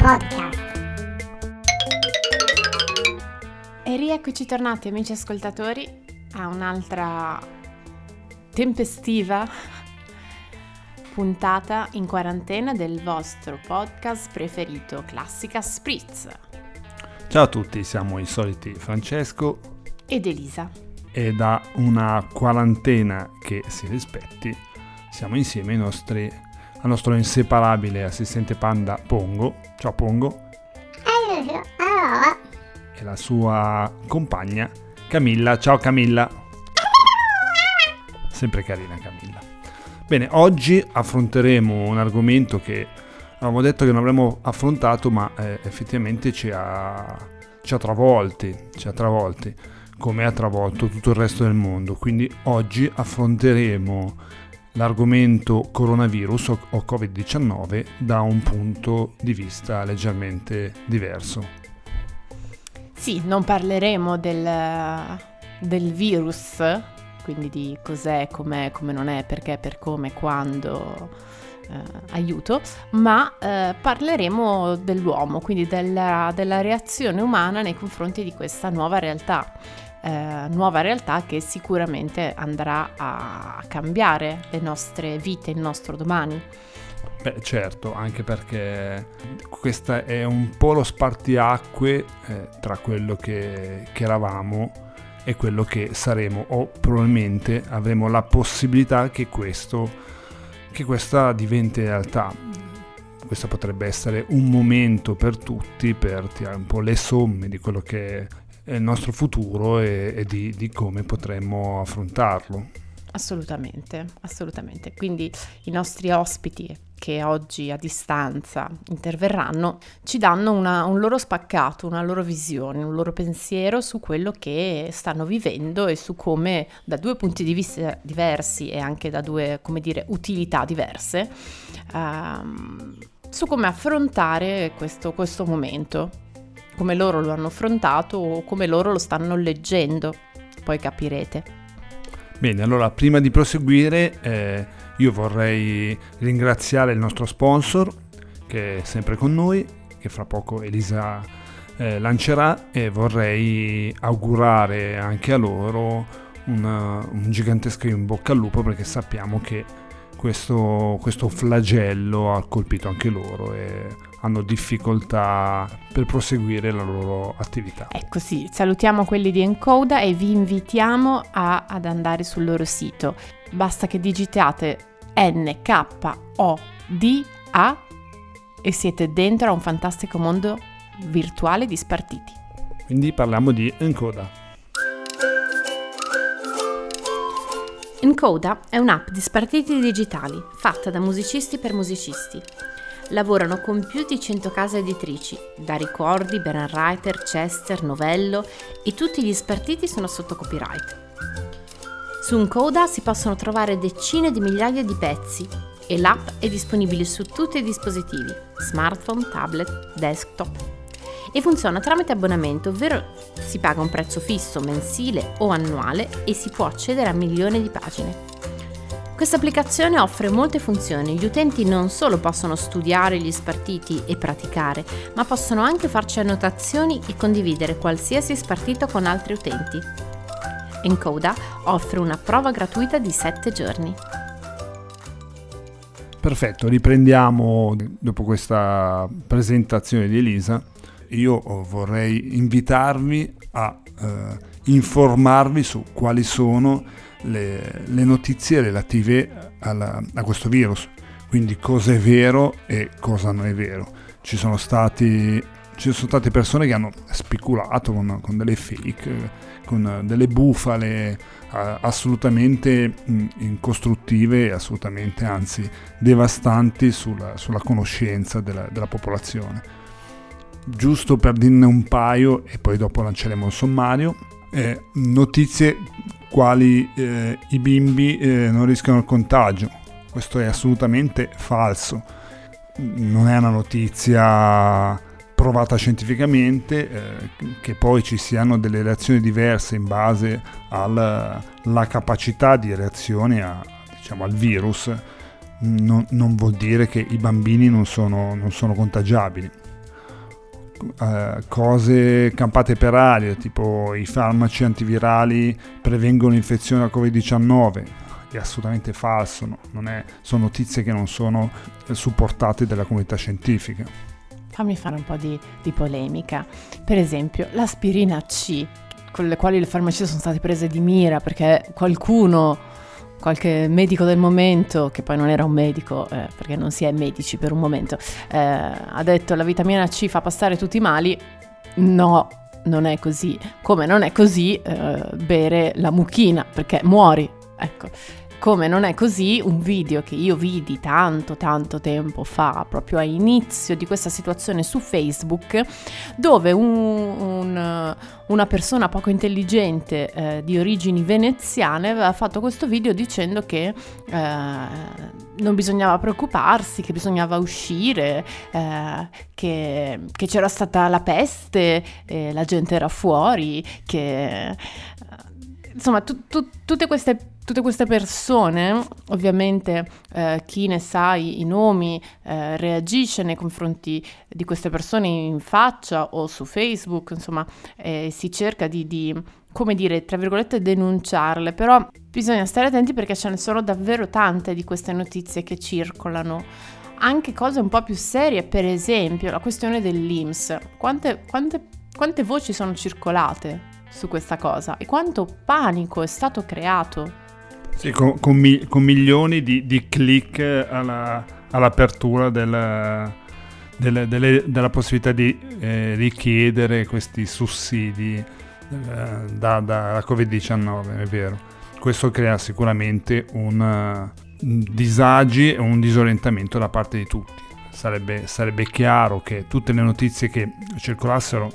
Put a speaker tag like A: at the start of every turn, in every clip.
A: Podcast.
B: E rieccoci tornati amici ascoltatori a un'altra tempestiva puntata in quarantena del vostro podcast preferito, Classica Spritz.
C: Ciao a tutti, siamo i soliti Francesco
B: ed Elisa.
C: E da una quarantena che si rispetti, siamo insieme nostri, al nostro inseparabile assistente panda Pongo. Ciao Pongo. E la sua compagna Camilla. Ciao Camilla. Sempre carina Camilla. Bene, oggi affronteremo un argomento che avevamo detto che non avremmo affrontato, ma eh, effettivamente ci ha, ci ha travolti, ci ha travolti come ha travolto tutto il resto del mondo. Quindi oggi affronteremo l'argomento coronavirus o Covid-19 da un punto di vista leggermente diverso.
B: Sì, non parleremo del, del virus, quindi di cos'è, com'è, come non è, perché, per come, quando, eh, aiuto, ma eh, parleremo dell'uomo, quindi della, della reazione umana nei confronti di questa nuova realtà eh, nuova realtà che sicuramente andrà a cambiare le nostre vite, il nostro domani.
C: Beh, certo, anche perché questo è un po' lo spartiacque eh, tra quello che, che eravamo e quello che saremo, o probabilmente avremo la possibilità che, questo, che questa diventi realtà. Questo potrebbe essere un momento per tutti per tirare un po' le somme di quello che il nostro futuro e, e di, di come potremmo affrontarlo.
B: Assolutamente, assolutamente. Quindi i nostri ospiti che oggi a distanza interverranno ci danno una, un loro spaccato, una loro visione, un loro pensiero su quello che stanno vivendo e su come da due punti di vista diversi e anche da due, come dire, utilità diverse, um, su come affrontare questo, questo momento come loro lo hanno affrontato o come loro lo stanno leggendo, poi capirete.
C: Bene, allora prima di proseguire eh, io vorrei ringraziare il nostro sponsor che è sempre con noi, che fra poco Elisa eh, lancerà e vorrei augurare anche a loro una, un gigantesco in bocca al lupo perché sappiamo che questo, questo flagello ha colpito anche loro e hanno difficoltà per proseguire la loro attività.
B: Ecco sì, salutiamo quelli di Encoda e vi invitiamo a, ad andare sul loro sito. Basta che digitate NKODA e siete dentro a un fantastico mondo virtuale di spartiti.
C: Quindi parliamo di Encoda.
B: Encoda è un'app di spartiti digitali fatta da musicisti per musicisti lavorano con più di 100 case editrici, da Ricordi, Writer, Chester, Novello e tutti gli spartiti sono sotto copyright. Su Uncoda si possono trovare decine di migliaia di pezzi e l'app è disponibile su tutti i dispositivi, smartphone, tablet, desktop e funziona tramite abbonamento, ovvero si paga un prezzo fisso mensile o annuale e si può accedere a milioni di pagine. Questa applicazione offre molte funzioni, gli utenti non solo possono studiare gli spartiti e praticare, ma possono anche farci annotazioni e condividere qualsiasi spartito con altri utenti. Encoda offre una prova gratuita di 7 giorni.
C: Perfetto, riprendiamo dopo questa presentazione di Elisa. Io vorrei invitarvi a eh, informarvi su quali sono le, le notizie relative alla, a questo virus, quindi cosa è vero e cosa non è vero. Ci sono stati ci sono state persone che hanno speculato con, con delle fake, con delle bufale assolutamente incostruttive e assolutamente anzi devastanti sulla, sulla conoscenza della, della, popolazione. Giusto per dirne un paio e poi dopo lanceremo il sommario, eh, notizie quali eh, i bimbi eh, non rischiano il contagio. Questo è assolutamente falso. Non è una notizia provata scientificamente, eh, che poi ci siano delle reazioni diverse in base alla capacità di reazione a, diciamo, al virus, non, non, vuol dire che i bambini non sono, non sono contagiabili. Eh, cose campate per aria, tipo i farmaci antivirali prevengono infezione al Covid-19. È assolutamente falso, no? è, sono notizie che non sono supportate dalla comunità scientifica.
B: Fammi fare un po' di, di polemica. Per esempio, l'aspirina C, con le quali le farmacie sono state prese di mira perché qualcuno qualche medico del momento, che poi non era un medico, eh, perché non si è medici per un momento, eh, ha detto la vitamina C fa passare tutti i mali. No, non è così. Come non è così eh, bere la mucchina, perché muori. Ecco, come non è così, un video che io vidi tanto tanto tempo fa, proprio a inizio di questa situazione su Facebook, dove un, un, una persona poco intelligente eh, di origini veneziane aveva fatto questo video dicendo che eh, non bisognava preoccuparsi, che bisognava uscire, eh, che, che, c'era stata la peste, la gente era fuori, che insomma tu, tu, tutte queste tutte queste persone, ovviamente eh, chi ne sa i, i nomi eh, reagisce nei confronti di queste persone in faccia o su Facebook, insomma eh, si cerca di, di, come dire, tra virgolette denunciarle, però bisogna stare attenti perché ce ne sono davvero tante di queste notizie che circolano. Anche cose un po' più serie, per esempio la questione dell'IMS. Quante, quante, quante voci sono circolate su questa cosa? E quanto panico è stato creato
C: sì, con, con, mi, con milioni di, di click alla, all'apertura del, delle, delle, della possibilità di eh, richiedere questi sussidi eh, da, da Covid-19, è vero. Questo crea sicuramente un, un disagi e un disorientamento da parte di tutti. Sarebbe, sarebbe chiaro che tutte le notizie che circolassero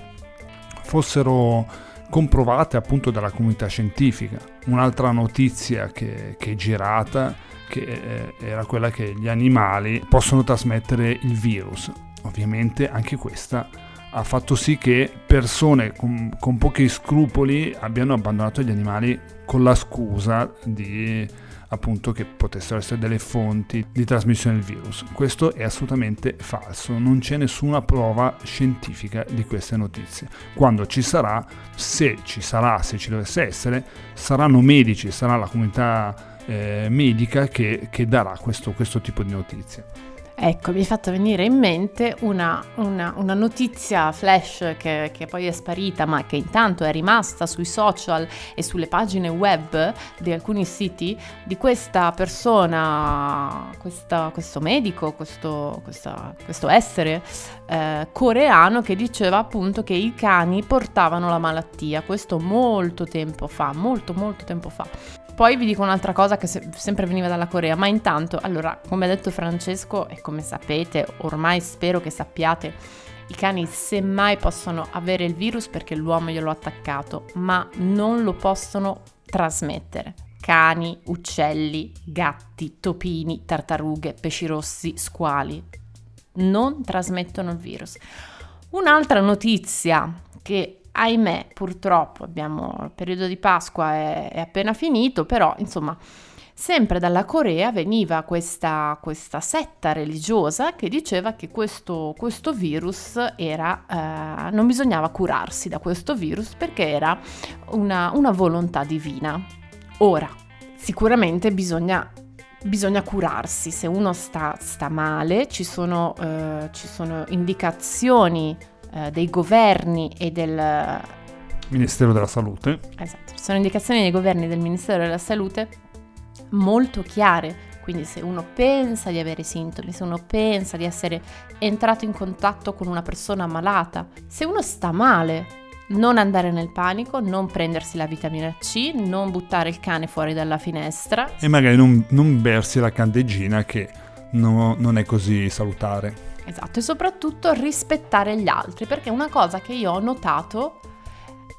C: fossero comprovate appunto dalla comunità scientifica. Un'altra notizia che, che è girata che eh, era quella che gli animali possono trasmettere il virus. Ovviamente anche questa ha fatto sì che persone con, con pochi scrupoli abbiano abbandonato gli animali con la scusa di appunto che potessero essere delle fonti di trasmissione del virus. Questo è assolutamente falso, non c'è nessuna prova scientifica di queste notizie. Quando ci sarà, se ci sarà, se ci dovesse essere, saranno medici, sarà la comunità eh, medica che, che darà questo, questo tipo di notizie.
B: Ecco, mi è fatto venire in mente una, una, una notizia flash che, che, poi è sparita, ma che intanto è rimasta sui social e sulle pagine web di alcuni siti, di questa persona, questa, questo medico, questo, questa, questo essere eh, coreano che diceva appunto che i cani portavano la malattia. Questo molto tempo fa, molto molto tempo fa. Poi vi dico un'altra cosa che se- sempre veniva dalla Corea, ma intanto, allora, come ha detto Francesco e come sapete, ormai spero che sappiate, i cani semmai possono avere il virus perché l'uomo glielo ha attaccato, ma non lo possono trasmettere. Cani, uccelli, gatti, topini, tartarughe, pesci rossi, squali non trasmettono il virus. Un'altra notizia che ahimè, purtroppo abbiamo il periodo di Pasqua è, è appena finito, però insomma, sempre dalla Corea veniva questa, questa setta religiosa che diceva che questo, questo virus era, eh, non bisognava curarsi da questo virus perché era una, una volontà divina. Ora, sicuramente bisogna bisogna curarsi, se uno sta, sta male ci sono, eh, ci sono indicazioni eh, dei governi e del
C: Ministero della Salute.
B: Esatto, sono indicazioni dei governi del Ministero della Salute molto chiare. Quindi se uno pensa di avere sintomi, se uno pensa di essere entrato in contatto con una persona malata, se uno sta male, non andare nel panico, non prendersi la vitamina C, non buttare il cane fuori dalla finestra.
C: E magari non, non bersi la candeggina che no, non è così salutare.
B: Esatto, e soprattutto rispettare gli altri, perché una cosa che io ho notato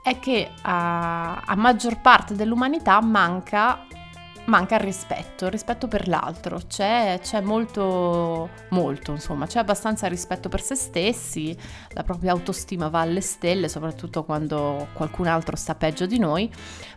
B: è che a, a maggior parte dell'umanità manca, manca il rispetto, il rispetto per l'altro, c'è, c'è molto, molto, insomma, c'è abbastanza rispetto per se stessi, la propria autostima va alle stelle, soprattutto quando qualcun altro sta peggio di noi,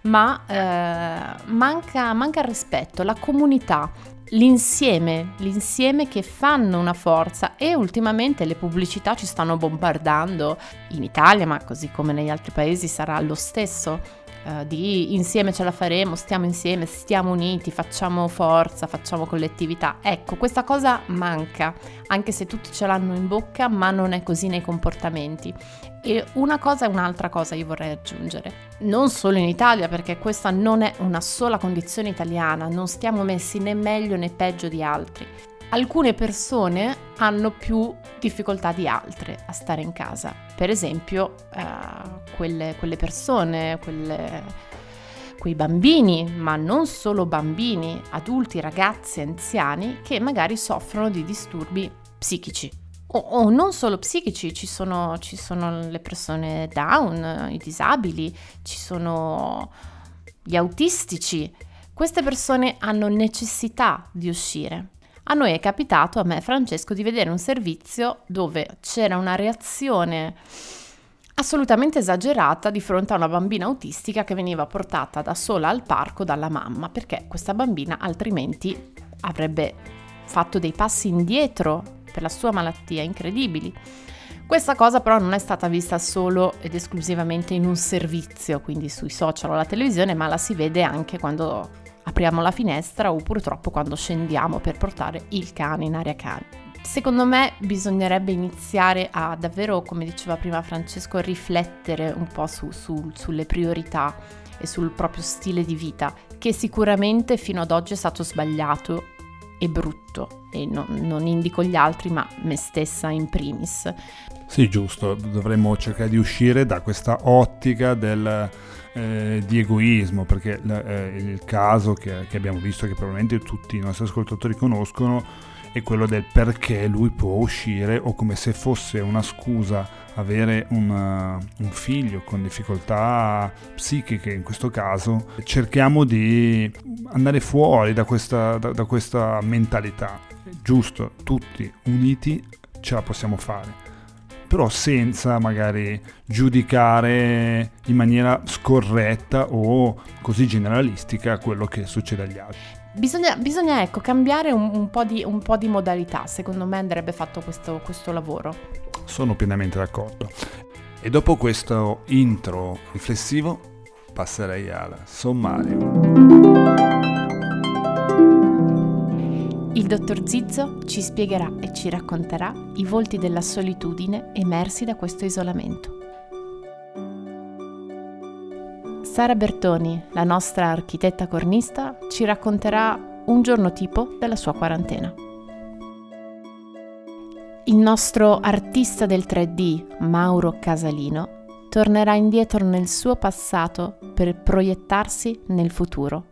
B: ma eh, manca, manca il rispetto, la comunità, l'insieme, l'insieme che fanno una forza e ultimamente le pubblicità ci stanno bombardando in Italia, ma così come negli altri paesi sarà lo stesso. Uh, di insieme ce la faremo, stiamo insieme, stiamo uniti, facciamo forza, facciamo collettività. Ecco, questa cosa manca, anche se tutti ce l'hanno in bocca, ma non è così nei comportamenti. E una cosa e un'altra cosa io vorrei aggiungere. Non solo in Italia, perché questa non è una sola condizione italiana, non stiamo messi né meglio né peggio di altri. Alcune persone hanno più difficoltà di altre a stare in casa. Per esempio, eh, quelle, quelle, persone, quelle, quei bambini, ma non solo bambini, adulti, ragazzi, anziani, che magari soffrono di disturbi psichici o, o non solo psichici, ci sono, ci sono le persone down, i disabili, ci sono gli autistici. Queste persone hanno necessità di uscire. A noi è capitato, a me e Francesco, di vedere un servizio dove c'era una reazione assolutamente esagerata di fronte a una bambina autistica che veniva portata da sola al parco dalla mamma, perché questa bambina altrimenti avrebbe fatto dei passi indietro per la sua malattia incredibili. Questa cosa però non è stata vista solo ed esclusivamente in un servizio, quindi sui social o alla televisione, ma la si vede anche quando apriamo la finestra o purtroppo quando scendiamo per portare il cane in area cani. Secondo me bisognerebbe iniziare a davvero, come diceva prima Francesco, riflettere un po' su, su, sulle priorità e sul proprio stile di vita, che sicuramente fino ad oggi è stato sbagliato e brutto e no, non indico gli altri ma me stessa in primis.
C: Sì, giusto, dovremmo cercare di uscire da questa ottica del, eh, di egoismo, perché eh, il caso che, che abbiamo visto, che probabilmente tutti i nostri ascoltatori conoscono, è quello del perché lui può uscire o come se fosse una scusa avere una, un figlio con difficoltà psichiche in questo caso, cerchiamo di andare fuori da questa, da, da questa mentalità. Giusto, tutti uniti ce la possiamo fare però senza magari giudicare in maniera scorretta o così generalistica quello che succede agli altri.
B: Bisogna, bisogna ecco, cambiare un, un, po di, un, po di, modalità, secondo me andrebbe fatto questo, questo lavoro.
C: Sono pienamente d'accordo. E dopo questo intro riflessivo passerei al sommario.
B: Il dottor Zizzo ci spiegherà e ci racconterà i volti della solitudine emersi da questo isolamento. Sara Bertoni, la nostra architetta cornista, ci racconterà un giorno tipo della sua quarantena. Il nostro artista del 3D, Mauro Casalino, tornerà indietro nel suo passato per proiettarsi nel futuro.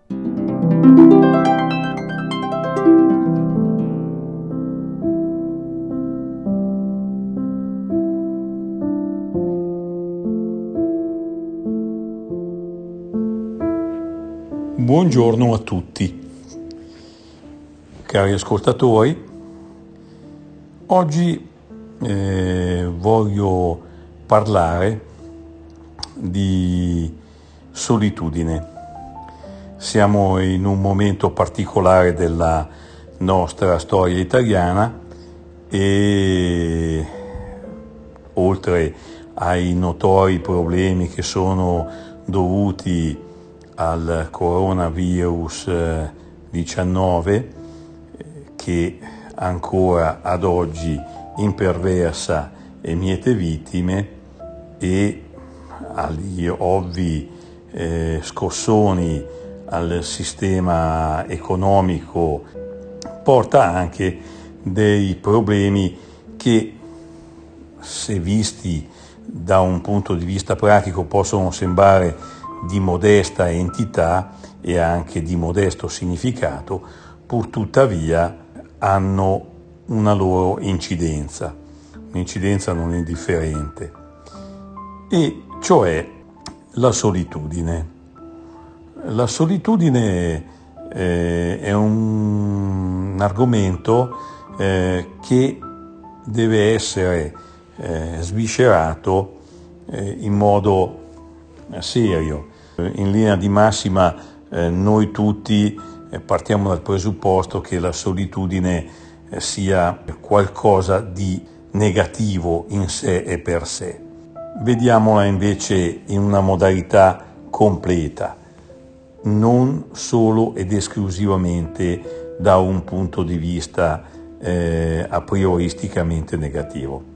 A: Buongiorno a tutti, cari ascoltatori. Oggi eh, voglio parlare di solitudine. Siamo in un momento particolare della nostra storia italiana e oltre ai notori problemi che sono dovuti al coronavirus 19 eh, che ancora ad oggi imperversa e miete vittime e agli ovvi eh, scossoni al sistema economico porta anche dei problemi che se visti da un punto di vista pratico possono sembrare di modesta entità e anche di modesto significato, pur tuttavia hanno una loro incidenza, un'incidenza non indifferente, e cioè la solitudine. La solitudine eh, è un, un argomento eh, che deve essere eh, sviscerato eh, in modo serio. In linea di massima eh, noi tutti eh, partiamo dal presupposto che la solitudine eh, sia qualcosa di negativo in sé e per sé. Vediamola invece in una modalità completa, non solo ed esclusivamente da un punto di vista eh, a prioristicamente negativo.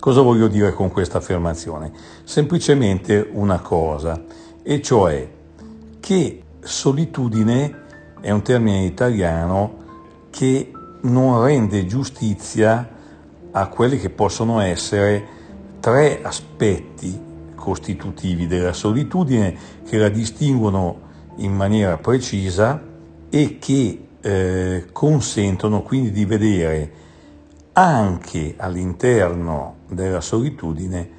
A: Cosa voglio dire con questa affermazione? Semplicemente una cosa, e cioè che solitudine è un termine italiano che non rende giustizia a quelli che possono essere tre aspetti costitutivi della solitudine che la distinguono in maniera precisa e che eh, consentono quindi di vedere anche all'interno della solitudine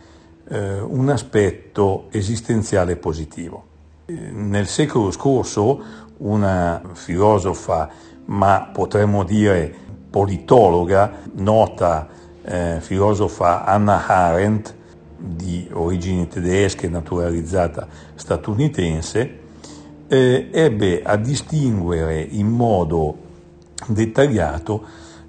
A: eh, un aspetto esistenziale positivo. Nel secolo scorso una filosofa, ma potremmo dire politologa, nota eh, filosofa Anna Arendt, di origini tedesche, naturalizzata statunitense, eh, ebbe a distinguere in modo dettagliato,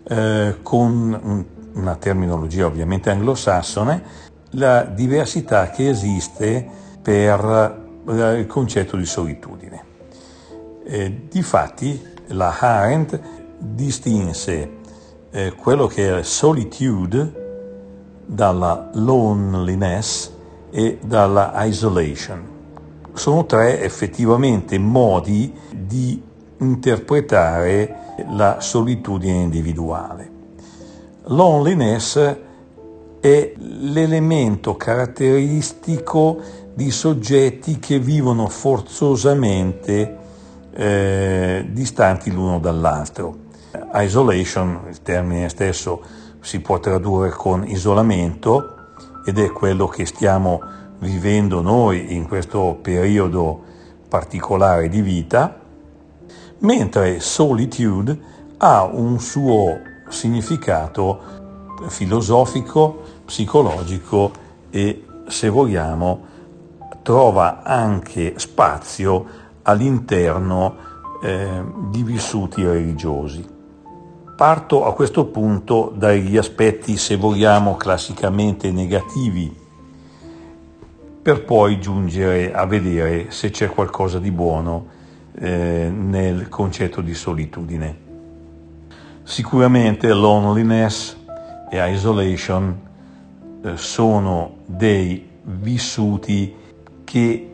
A: eh, con una terminologia ovviamente anglosassone, la diversità che esiste per il concetto di solitudine. Eh, difatti la Arendt distinse eh, quello che è solitude dalla loneliness e dalla isolation. Sono tre effettivamente modi di interpretare la solitudine individuale. Loneliness è l'elemento caratteristico di soggetti che vivono forzosamente eh, distanti l'uno dall'altro. Isolation, il termine stesso si può tradurre con isolamento ed è quello che stiamo vivendo noi in questo periodo particolare di vita, mentre solitude ha un suo significato filosofico, psicologico e, se vogliamo, trova anche spazio all'interno eh, di vissuti religiosi. Parto a questo punto dagli aspetti, se vogliamo, classicamente negativi, per poi giungere a vedere se c'è qualcosa di buono eh, nel concetto di solitudine. Sicuramente loneliness e isolation eh, sono dei vissuti che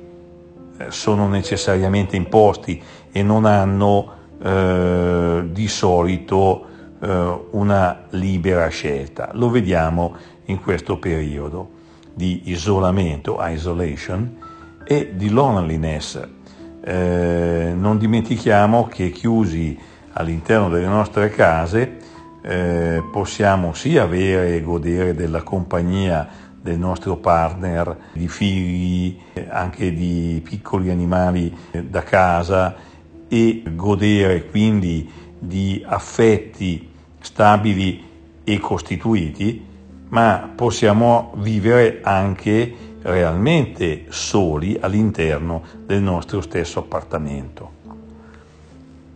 A: eh, sono necessariamente imposti e non hanno eh, di solito eh, una libera scelta. Lo vediamo in questo periodo di isolamento, isolation, e di loneliness. Eh, non dimentichiamo che chiusi all'interno delle nostre case eh, possiamo sì avere e godere della compagnia del nostro partner, di figli, anche di piccoli animali da casa e godere quindi di affetti stabili e costituiti, ma possiamo vivere anche realmente soli all'interno del nostro stesso appartamento.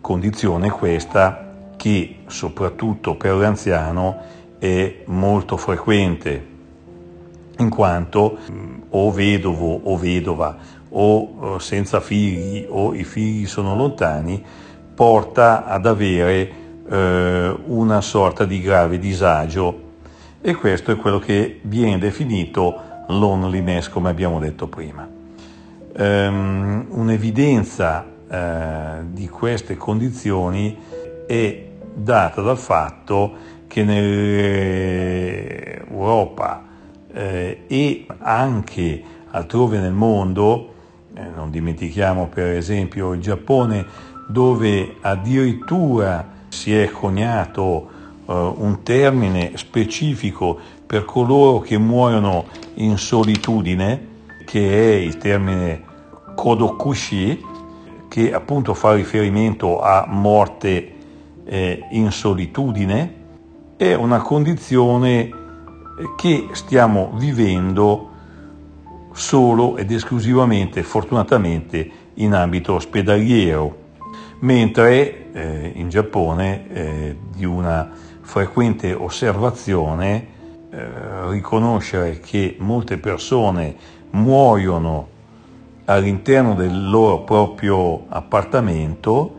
A: Condizione questa che soprattutto per l'anziano è molto frequente, in quanto o vedovo o vedova o senza figli o i figli sono lontani, porta ad avere eh, una sorta di grave disagio e questo è quello che viene definito loneliness come abbiamo detto prima. Um, un'evidenza uh, di queste condizioni è data dal fatto che nell'Europa eh, e anche altrove nel mondo, eh, non dimentichiamo per esempio il Giappone, dove addirittura si è coniato uh, un termine specifico per coloro che muoiono in solitudine, che è il termine Kodokushi, che appunto fa riferimento a morte eh, in solitudine, è una condizione che stiamo vivendo solo ed esclusivamente, fortunatamente, in ambito ospedaliero mentre eh, in Giappone eh, di una frequente osservazione eh, riconoscere che molte persone muoiono all'interno del loro proprio appartamento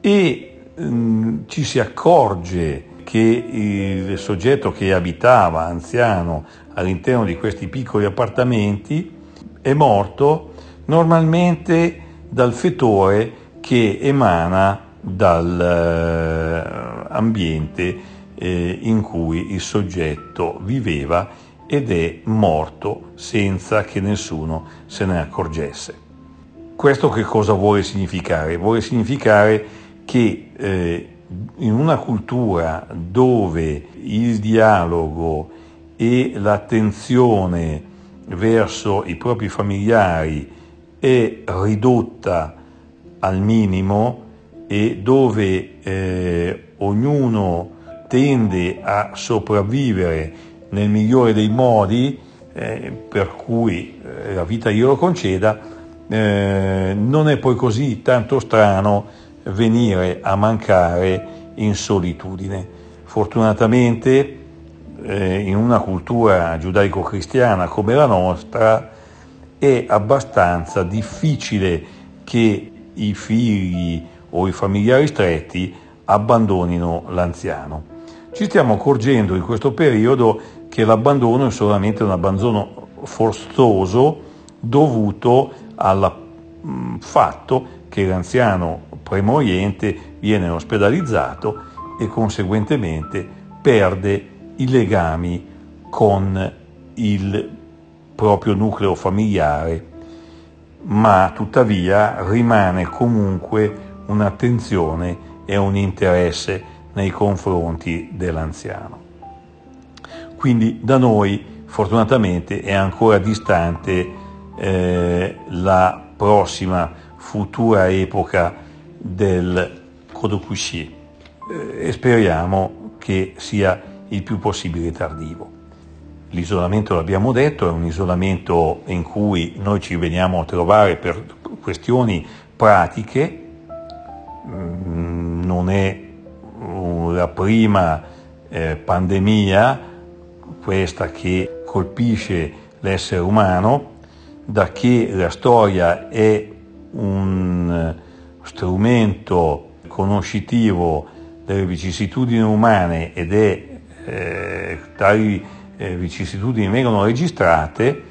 A: e mm, ci si accorge che il soggetto che abitava, anziano, all'interno di questi piccoli appartamenti è morto normalmente dal fetore che emana dall'ambiente eh, eh, in cui il soggetto viveva ed è morto senza che nessuno se ne accorgesse. Questo che cosa vuole significare? Vuole significare che eh, in una cultura dove il dialogo e l'attenzione verso i propri familiari è ridotta al minimo e dove eh, ognuno tende a sopravvivere nel migliore dei modi, eh, per cui eh, la vita glielo conceda, eh, non è poi così tanto strano venire a mancare in solitudine. Fortunatamente eh, in una cultura giudaico-cristiana come la nostra è abbastanza difficile che i figli o i familiari stretti abbandonino l'anziano. Ci stiamo accorgendo in questo periodo che l'abbandono è solamente un abbandono forzoso dovuto al mm, fatto che l'anziano premoriente viene ospedalizzato e conseguentemente perde i legami con il proprio nucleo familiare, ma tuttavia rimane comunque un'attenzione e un interesse nei confronti dell'anziano. Quindi da noi fortunatamente è ancora distante eh, la prossima futura epoca del Kodokushi eh, e speriamo che sia il più possibile tardivo. L'isolamento, l'abbiamo detto, è un isolamento in cui noi ci veniamo a trovare per questioni pratiche, mm, non è la prima eh, pandemia, questa che colpisce l'essere umano, da che la storia è un strumento conoscitivo delle vicissitudini umane ed è eh, tali eh, vicissitudini vengono registrate,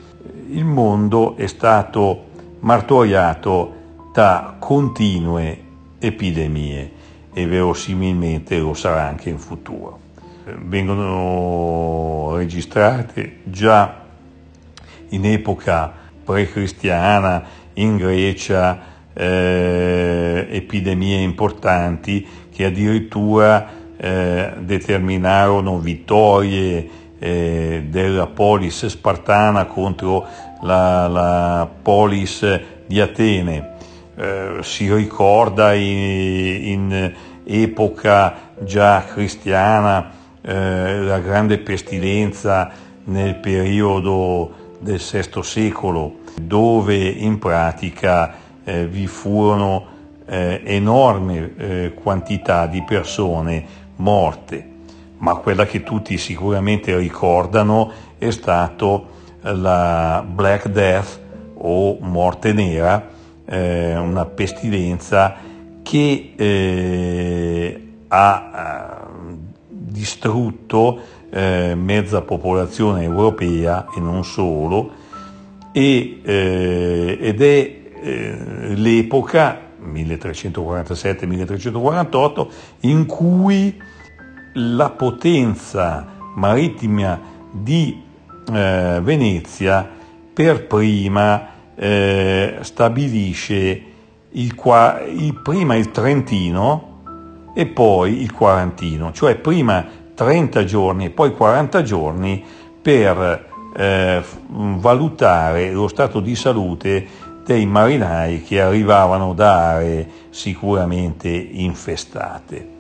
A: il mondo è stato martoriato da continue epidemie e verosimilmente lo sarà anche in futuro. Vengono registrate già in epoca pre-cristiana in Grecia eh, epidemie importanti che addirittura eh, determinarono vittorie eh, della polis spartana contro la, la polis di Atene. Eh, si ricorda in, in, epoca già cristiana eh, la grande pestilenza nel periodo del VI secolo, dove in pratica eh, vi furono eh, enormi eh, quantità di persone morte. Ma quella che tutti sicuramente ricordano è stato la Black Death o morte nera, eh, una pestilenza che ha distrutto eh, mezza popolazione europea e non solo, e, eh, ed è eh, l'epoca 1347-1348 in cui la potenza marittima di eh, Venezia per prima eh, stabilisce il, il, prima il Trentino e poi il Quarantino, cioè prima 30 giorni e poi 40 giorni per eh, valutare lo stato di salute dei marinai che arrivavano da aree sicuramente infestate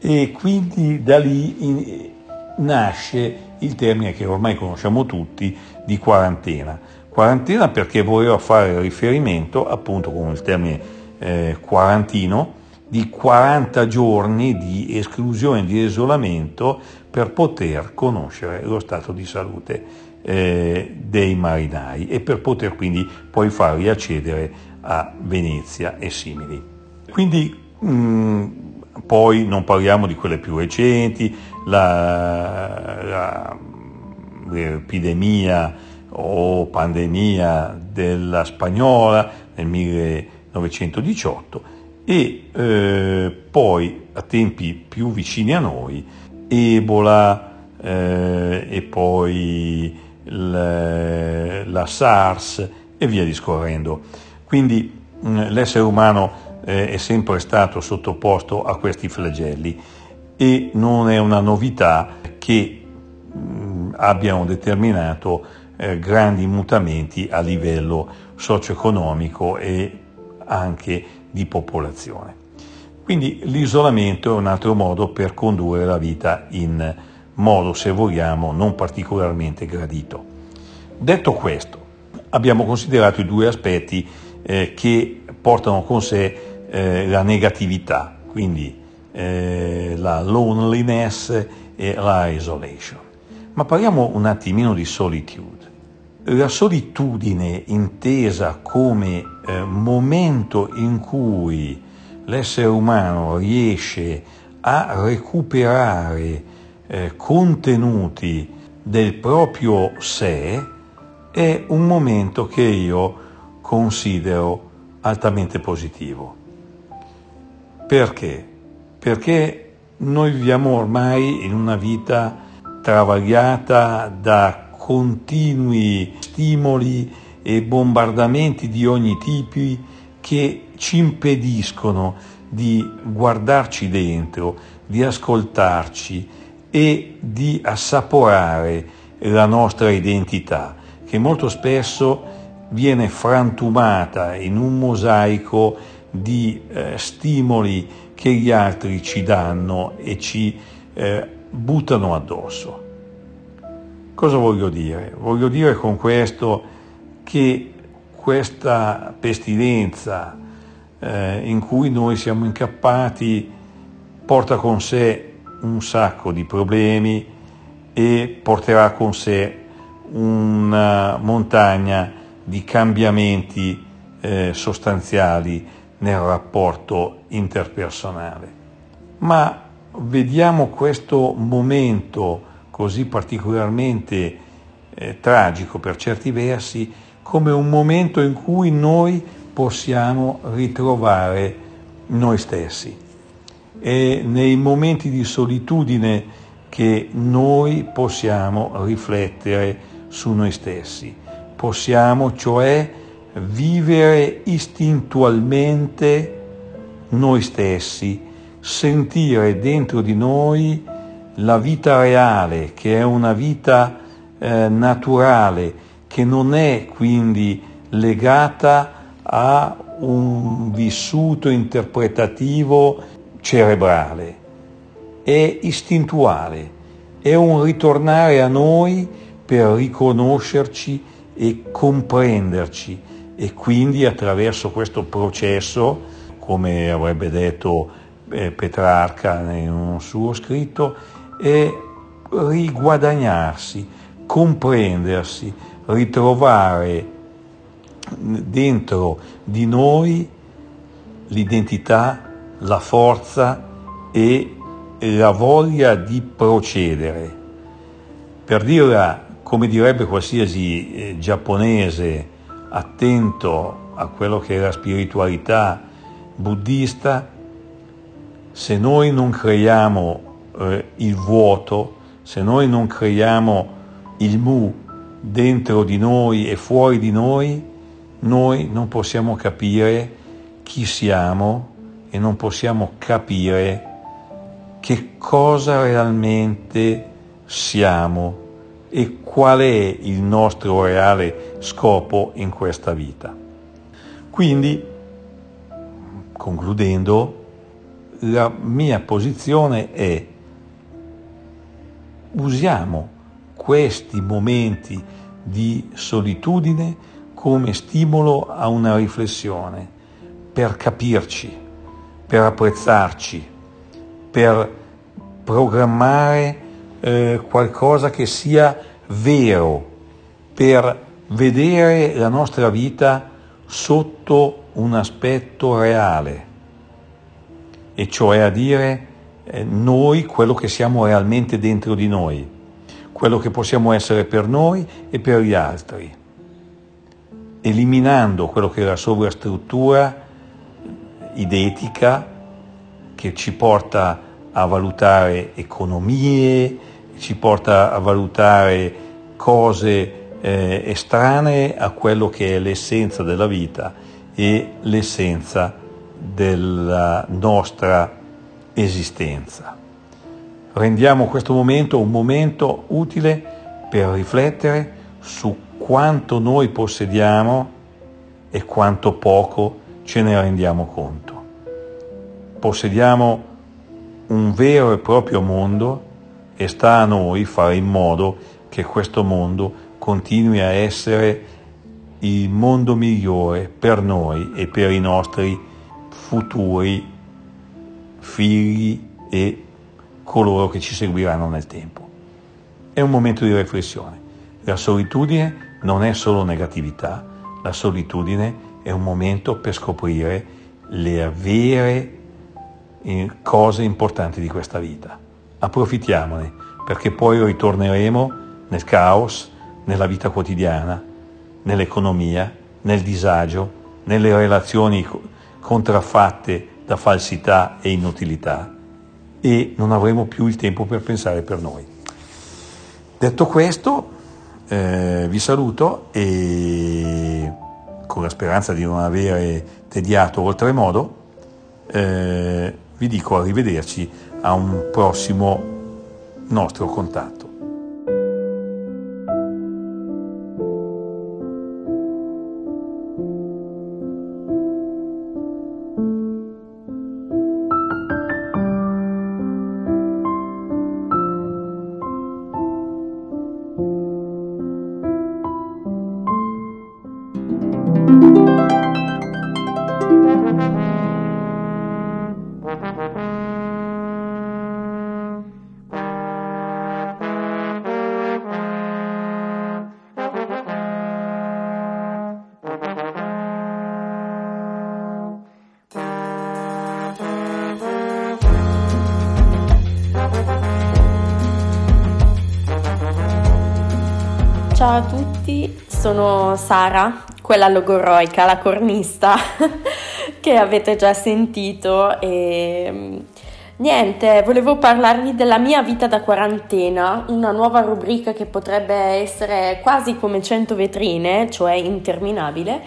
A: e quindi da lì in, nasce il termine che ormai conosciamo tutti di quarantena. Quarantena perché voleva fare riferimento, appunto come il termine eh, quarantino di 40 giorni di esclusione, di isolamento per poter conoscere lo stato di salute eh, dei marinai e per poter quindi poi farli accedere a Venezia e simili. Quindi mh, mm, poi non parliamo di quelle più recenti, la, la, l'epidemia o pandemia della spagnola nel 1918 e eh, poi a tempi più vicini a noi Ebola eh, e poi la, la SARS e via discorrendo. Quindi mh, l'essere umano eh, è sempre stato sottoposto a questi flagelli e non è una novità che mh, abbiano determinato eh, grandi mutamenti a livello socio-economico e anche di popolazione. Quindi l'isolamento è un altro modo per condurre la vita in modo, se vogliamo, non particolarmente gradito. Detto questo, abbiamo considerato i due aspetti eh, che portano con sé eh, la negatività, quindi eh, la loneliness e la isolation. Ma parliamo un attimino di solitude. La solitudine intesa come eh, momento in cui l'essere umano riesce a recuperare eh, contenuti del proprio sé è un momento che io considero altamente positivo. Perché? Perché noi viviamo ormai in una vita travagliata da continui stimoli e bombardamenti di ogni tipo che ci impediscono di guardarci dentro, di ascoltarci e di assaporare la nostra identità, che molto spesso viene frantumata in un mosaico di eh, stimoli che gli altri ci danno e ci eh, buttano addosso. Cosa voglio dire? Voglio dire con questo che questa pestilenza eh, in cui noi siamo incappati porta con sé un sacco di problemi e porterà con sé una montagna di cambiamenti eh, sostanziali nel rapporto interpersonale. Ma vediamo questo momento così particolarmente eh, tragico per certi versi, come un momento in cui noi possiamo ritrovare noi stessi. È nei momenti di solitudine che noi possiamo riflettere su noi stessi. Possiamo cioè vivere istintualmente noi stessi, sentire dentro di noi la vita reale, che è una vita eh, naturale, che non è quindi legata a un vissuto interpretativo cerebrale, è istintuale, è un ritornare a noi per riconoscerci e comprenderci e quindi attraverso questo processo, come avrebbe detto eh, Petrarca in un suo scritto, è riguadagnarsi, comprendersi, ritrovare dentro di noi l'identità, la forza e la voglia di procedere. Per dirla come direbbe qualsiasi eh, giapponese attento a quello che è la spiritualità buddista, se noi non creiamo eh, il vuoto, se noi non creiamo il mu dentro di noi e fuori di noi, noi non possiamo capire chi siamo e non possiamo capire che cosa realmente siamo e qual è il nostro reale scopo in questa vita. Quindi, concludendo, la mia posizione è usiamo questi momenti di solitudine come stimolo a una riflessione per capirci, per apprezzarci, per programmare eh, qualcosa che sia vero, per vedere la nostra vita sotto un aspetto reale, e cioè a dire eh, noi quello che siamo realmente dentro di noi, quello che possiamo essere per noi e per gli altri, eliminando quello che è la sovrastruttura idetica che ci porta a valutare economie, ci porta a valutare cose eh, estranee a quello che è l'essenza della vita e l'essenza della nostra esistenza. Rendiamo questo momento un momento utile per riflettere su quanto noi possediamo e quanto poco ce ne rendiamo conto. Possediamo un vero e proprio mondo e sta a noi fare in modo che questo mondo continui a essere il mondo migliore per noi e per i nostri futuri figli e coloro che ci seguiranno nel tempo. È un momento di riflessione. La solitudine non è solo negatività, la solitudine è un momento per scoprire le vere eh, cose importanti di questa vita. Approfittiamone perché poi ritorneremo nel caos, nella vita quotidiana, nell'economia, nel disagio, nelle relazioni contraffatte da falsità e inutilità e non avremo più il tempo per pensare per noi. Detto questo, eh, vi saluto e con la speranza di non avere tediato oltremodo, eh, vi dico arrivederci a un prossimo nostro contatto.
D: Sono Sara, quella logoroica, la cornista che avete già sentito e mm, niente, volevo parlarvi della mia vita da quarantena, una nuova rubrica che potrebbe essere quasi come 100 vetrine, cioè interminabile,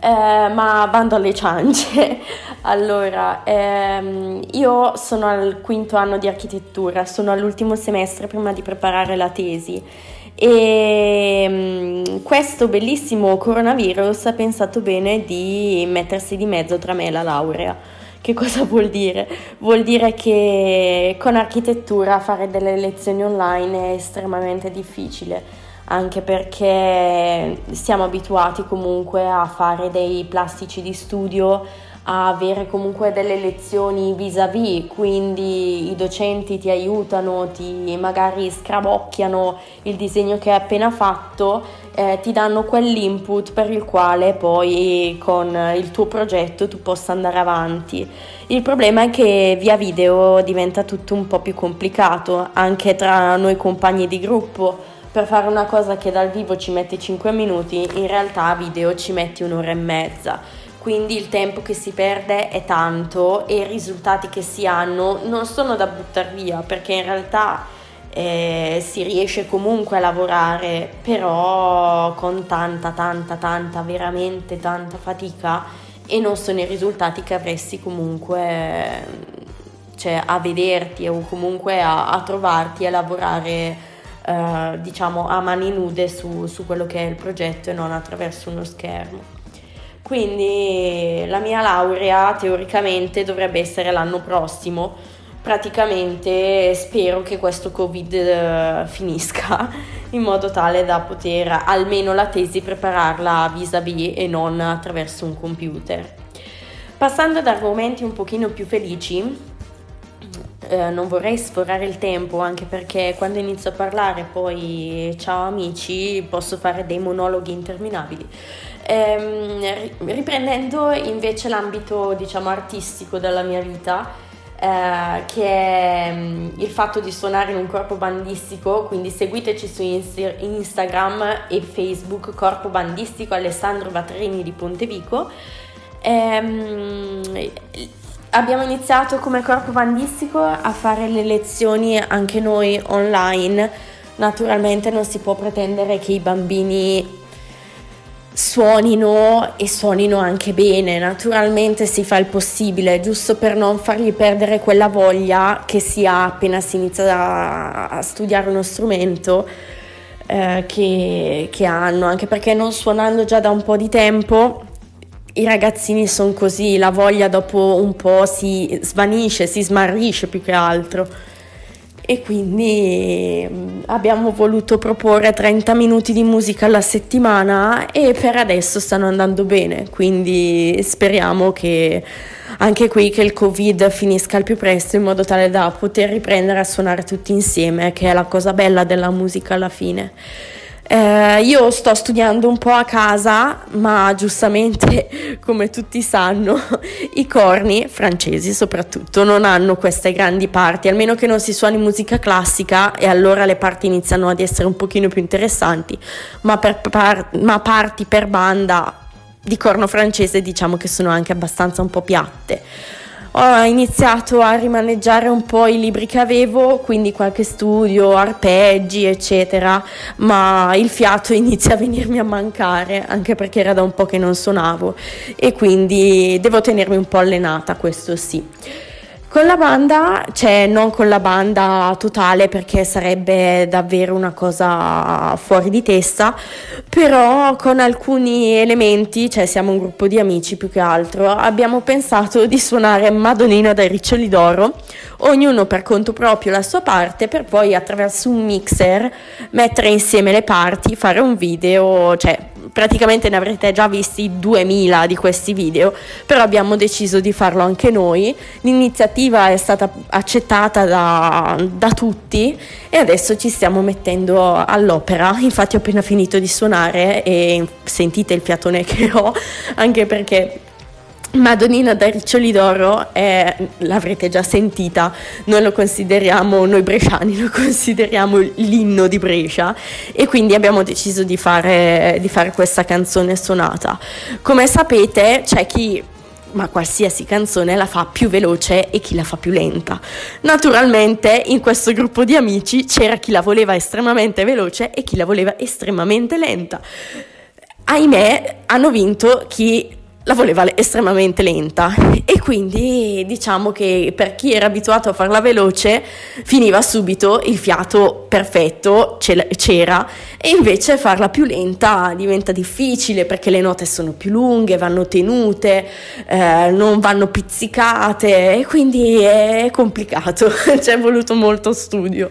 D: eh, ma bando alle ciance. allora, ehm, io sono al quinto anno di architettura, sono all'ultimo semestre prima di preparare la tesi e mm, questo bellissimo coronavirus ha pensato bene di mettersi di mezzo tra me e la laurea. Che cosa vuol dire? Vuol dire che con architettura fare delle lezioni online è estremamente difficile, anche perché siamo abituati comunque a fare dei plastici di studio a avere comunque delle lezioni vis-à-vis, quindi i docenti ti aiutano, ti magari scrabocchiano il disegno che hai appena fatto, eh, ti danno quell'input per il quale poi con il tuo progetto tu possa andare avanti. Il problema è che via video diventa tutto un po' più complicato, anche tra noi compagni di gruppo. Per fare una cosa che dal vivo ci metti 5 minuti, in realtà a video ci metti un'ora e mezza quindi il tempo che si perde è tanto e i risultati che si hanno non sono da buttare via perché in realtà eh, si riesce comunque a lavorare però con tanta tanta tanta veramente tanta fatica e non sono i risultati che avresti comunque cioè, a vederti o comunque a, a trovarti a lavorare eh, diciamo a mani nude su, su quello che è il progetto e non attraverso uno schermo. Quindi la mia laurea teoricamente dovrebbe essere l'anno prossimo. Praticamente spero che questo Covid eh, finisca in modo tale da poter almeno la tesi prepararla vis-à-vis e non attraverso un computer. Passando ad argomenti un pochino più felici, eh, non vorrei sforare il tempo anche perché quando inizio a parlare poi ciao amici posso fare dei monologhi interminabili. Eh, riprendendo invece l'ambito diciamo artistico della mia vita, eh, che è mm, il fatto di suonare in un corpo bandistico, quindi seguiteci su Insta- Instagram e Facebook, corpo bandistico Alessandro Vatrini di Pontevico. Ehm, abbiamo iniziato come corpo bandistico a fare le lezioni anche noi online. Naturalmente non si può pretendere che i bambini suonino e suonino anche bene. Naturalmente si fa il possibile, giusto per non fargli perdere quella voglia che si ha appena si inizia a, studiare uno strumento eh, che, che hanno, anche perché non suonando già da un po' di tempo i ragazzini sono così, la voglia dopo un po' si svanisce, si smarrisce più che altro. E quindi mm, abbiamo voluto proporre 30 minuti di musica alla settimana e per adesso stanno andando bene, quindi speriamo che anche qui che il Covid finisca al più presto in modo tale da poter riprendere a suonare tutti insieme, che è la cosa bella della musica alla fine. Eh, io sto studiando un po' a casa, ma giustamente, come tutti sanno, i corni francesi soprattutto non hanno queste grandi parti, almeno che non si suoni musica classica e allora le parti iniziano ad essere un pochino più interessanti, ma, per par- ma parti per banda di corno francese diciamo che sono anche abbastanza un po' piatte ho iniziato a rimaneggiare un po' i libri che avevo, quindi qualche studio, arpeggi, eccetera, ma il fiato inizia a venirmi a mancare, anche perché era da un po' che non suonavo e quindi devo tenermi un po' allenata, questo sì. Con la banda, cioè non con la banda totale perché sarebbe davvero una cosa fuori di testa, però con alcuni elementi, cioè siamo un gruppo di amici più che altro, abbiamo pensato di suonare Madonnina dai Riccioli d'Oro, ognuno per conto proprio la sua parte per poi attraverso un mixer mettere insieme le parti, fare un video, cioè praticamente ne avrete già visti 2000 di questi video, però abbiamo deciso di farlo anche noi. L'iniziativa è stata accettata da, da tutti e adesso ci stiamo mettendo all'opera. Infatti ho appena finito di suonare e sentite il fiatone che ho, anche perché Madonnina da Riccioli d'Oro è, l'avrete già sentita, noi lo consideriamo, noi bresciani lo consideriamo l'inno di Brescia e quindi abbiamo deciso di fare, di fare questa canzone suonata. Come sapete c'è chi ma qualsiasi canzone la fa più veloce e chi la fa più lenta. Naturalmente in questo gruppo di amici c'era chi la voleva estremamente veloce e chi la voleva estremamente lenta. Ahimè, hanno vinto chi la voleva estremamente lenta. E quindi diciamo che per chi era abituato a farla veloce finiva subito il fiato perfetto c'era. E invece farla più lenta diventa difficile perché le note sono più lunghe, vanno tenute, eh, non vanno pizzicate. E quindi è complicato, ci è voluto molto studio.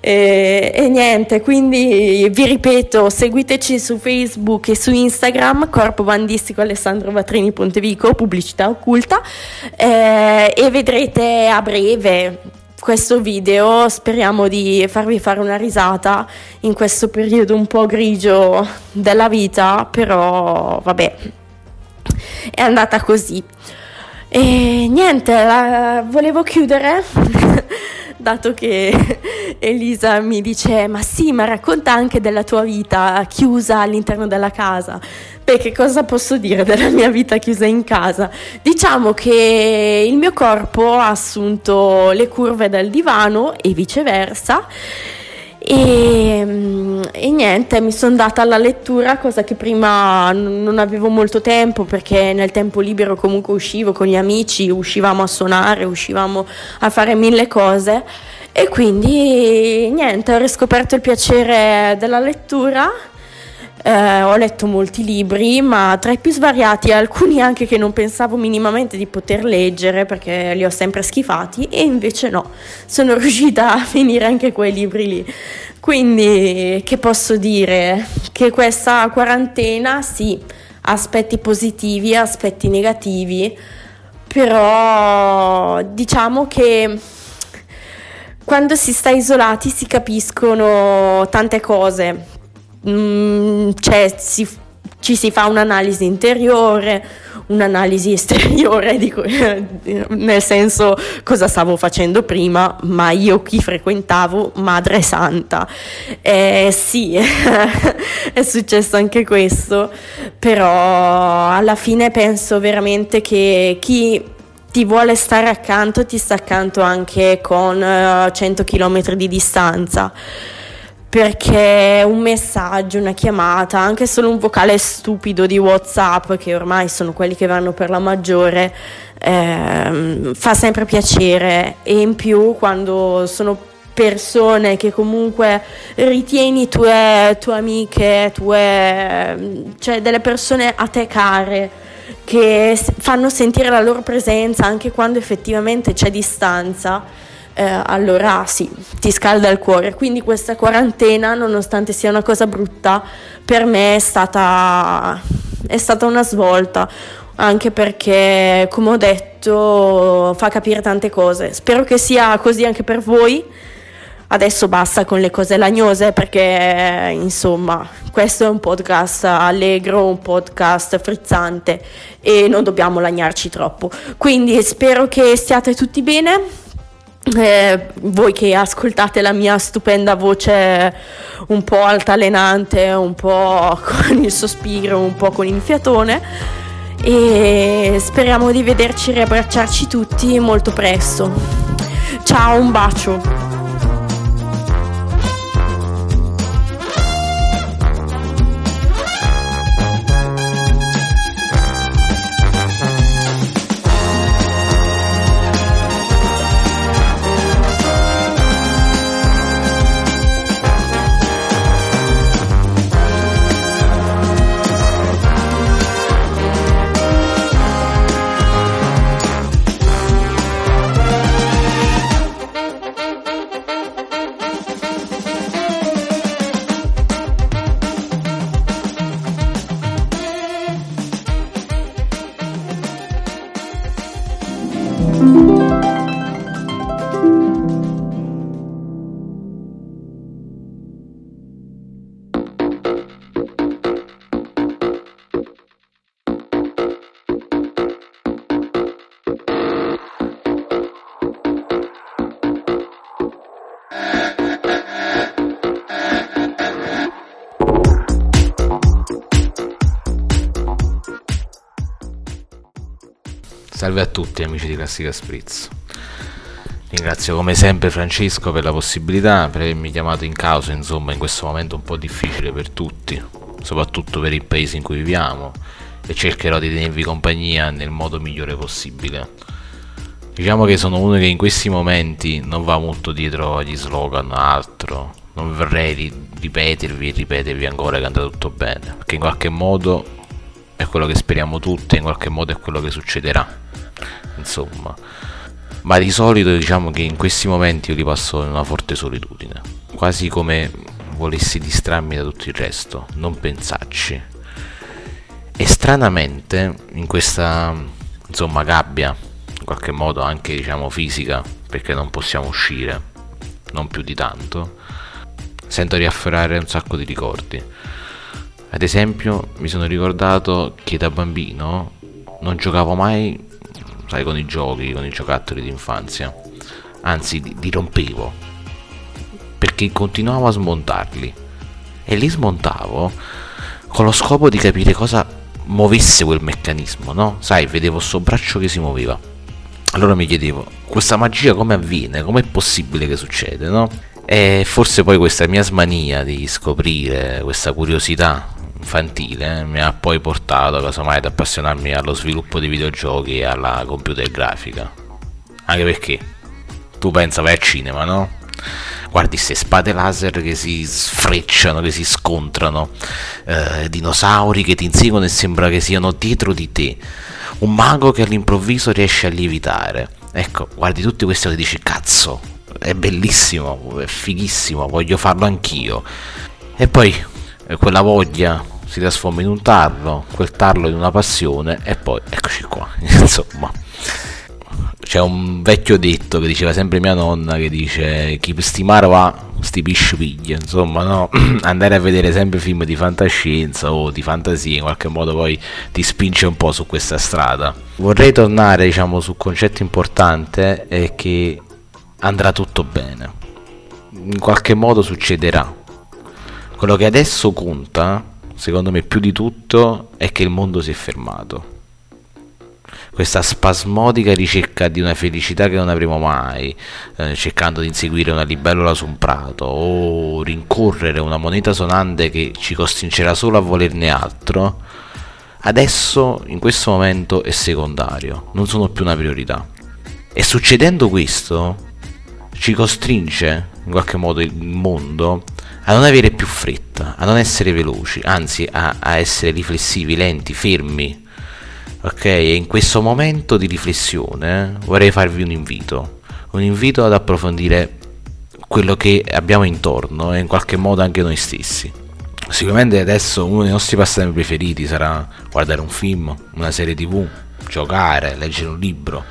D: E, e, niente, quindi vi ripeto, seguiteci su Facebook e su Instagram, Corpo Bandistico Alessandro Vatrini Pontevico, pubblicità occulta, eh, e vedrete a breve questo video. Speriamo di farvi fare una risata in questo periodo un po' grigio della vita, però vabbè, è andata così. E niente, la, volevo chiudere dato che Elisa mi dice ma sì, ma racconta anche della tua vita chiusa all'interno della casa. Beh, che cosa posso dire della mia vita chiusa in casa? Diciamo che il mio corpo ha assunto le curve del divano e viceversa e, mm, e, niente, mi sono data alla lettura, cosa che prima non avevo molto tempo perché nel tempo libero comunque uscivo con gli amici, uscivamo a suonare, uscivamo a fare mille cose. E quindi niente, ho riscoperto il piacere della lettura eh, ho letto molti libri, ma tra i più svariati, alcuni anche che non pensavo minimamente di poter leggere perché li ho sempre schifati, e invece no, sono riuscita a finire anche quei libri lì. Quindi, che posso dire? Che questa quarantena, sì, aspetti positivi, aspetti negativi, però diciamo che quando si sta isolati si capiscono tante cose, mm, cioè si, ci si fa un'analisi interiore, un'analisi esteriore, dico, nel senso cosa stavo facendo prima, ma io chi frequentavo, Madre Santa. Eh, sì, è successo anche questo, però alla fine penso veramente che chi ti vuole stare accanto ti sta accanto anche con uh, 100 km di distanza perché un messaggio, una chiamata, anche solo un vocale stupido di WhatsApp, che ormai sono quelli che vanno per la maggiore, ehm, fa sempre piacere. E in più quando sono persone che comunque ritieni tue, tue amiche, tue, cioè delle persone a te care che fanno sentire la loro presenza anche quando effettivamente c'è distanza eh, allora sì, ti scalda il cuore. Quindi questa quarantena, nonostante sia una cosa brutta, per me è stata, è stata una svolta, anche perché, come ho detto, fa capire tante cose. Spero che sia così anche per voi. Adesso basta con le cose lagnose perché insomma questo è un podcast allegro, un podcast frizzante e non dobbiamo lagnarci troppo. Quindi spero che stiate tutti bene eh, voi che ascoltate la mia stupenda voce un po' altalenante, un po' con il sospiro, un po' con il fiatone e speriamo di vederci riabbracciarci tutti molto presto. Ciao, un bacio.
E: Salve a tutti amici di Classica Spritz. Ringrazio come sempre Francesco per la possibilità, per avermi chiamato in causa, insomma, in questo momento un po' difficile per tutti, soprattutto per il paese in cui viviamo, e cercherò di tenervi compagnia nel modo migliore possibile. Diciamo che sono uno che in questi momenti non va molto dietro agli slogan, altro. Non vorrei ripetervi e ripetervi ancora che andrà tutto bene, perché in qualche modo è quello che speriamo tutti, in qualche modo è quello che succederà insomma. Ma di solito diciamo che in questi momenti io li passo in una forte solitudine, quasi come volessi distrarmi da tutto il resto, non pensarci. E stranamente in questa insomma gabbia, in qualche modo anche diciamo fisica, perché non possiamo uscire, non più di tanto, sento riafferrare un sacco di ricordi. Ad esempio mi sono ricordato che da bambino non giocavo mai sai, con i giochi, con i giocattoli d'infanzia. Anzi, li, li rompevo. Perché continuavo a smontarli. E li smontavo con lo scopo di capire cosa muovesse quel meccanismo, no? Sai, vedevo sto braccio che si muoveva. Allora mi chiedevo, questa magia come avviene? Com'è possibile che succede, no? E forse poi questa mia smania di scoprire, questa curiosità infantile eh, mi ha poi portato casomai ad appassionarmi allo sviluppo di videogiochi e alla computer grafica. Anche perché tu pensa vai al cinema, no? Guardi queste spade laser che si sfrecciano, che si scontrano, eh, dinosauri che ti inseguono e sembra che siano dietro di te, un mago che all'improvviso riesce a lievitare. Ecco, guardi tutti questi e dici cazzo, è bellissimo, è fighissimo, voglio farlo anch'io. E poi quella voglia si trasforma in un tarlo, quel tarlo in una passione e poi eccoci qua, insomma. C'è un vecchio detto che diceva sempre mia nonna che dice chi stimare va sti pisci piglia, insomma, no? andare a vedere sempre film di fantascienza o di fantasia in qualche modo poi ti spinge un po' su questa strada. Vorrei tornare, diciamo, sul concetto importante è che andrà tutto bene. In qualche modo succederà. Quello che adesso conta, secondo me più di tutto, è che il mondo si è fermato questa spasmodica ricerca di una felicità che non avremo mai, eh, cercando di inseguire una libellula su un prato o rincorrere una moneta sonante che ci costringerà solo a volerne altro, adesso in questo momento è secondario, non sono più una priorità. E succedendo questo, ci costringe in qualche modo il mondo a non avere più fretta, a non essere veloci, anzi a, a essere riflessivi, lenti, fermi, Ok, e in questo momento di riflessione vorrei farvi un invito, un invito ad approfondire quello che abbiamo intorno e in qualche modo anche noi stessi. Sicuramente adesso uno dei nostri passatempi preferiti sarà guardare un film, una serie tv, giocare, leggere un libro.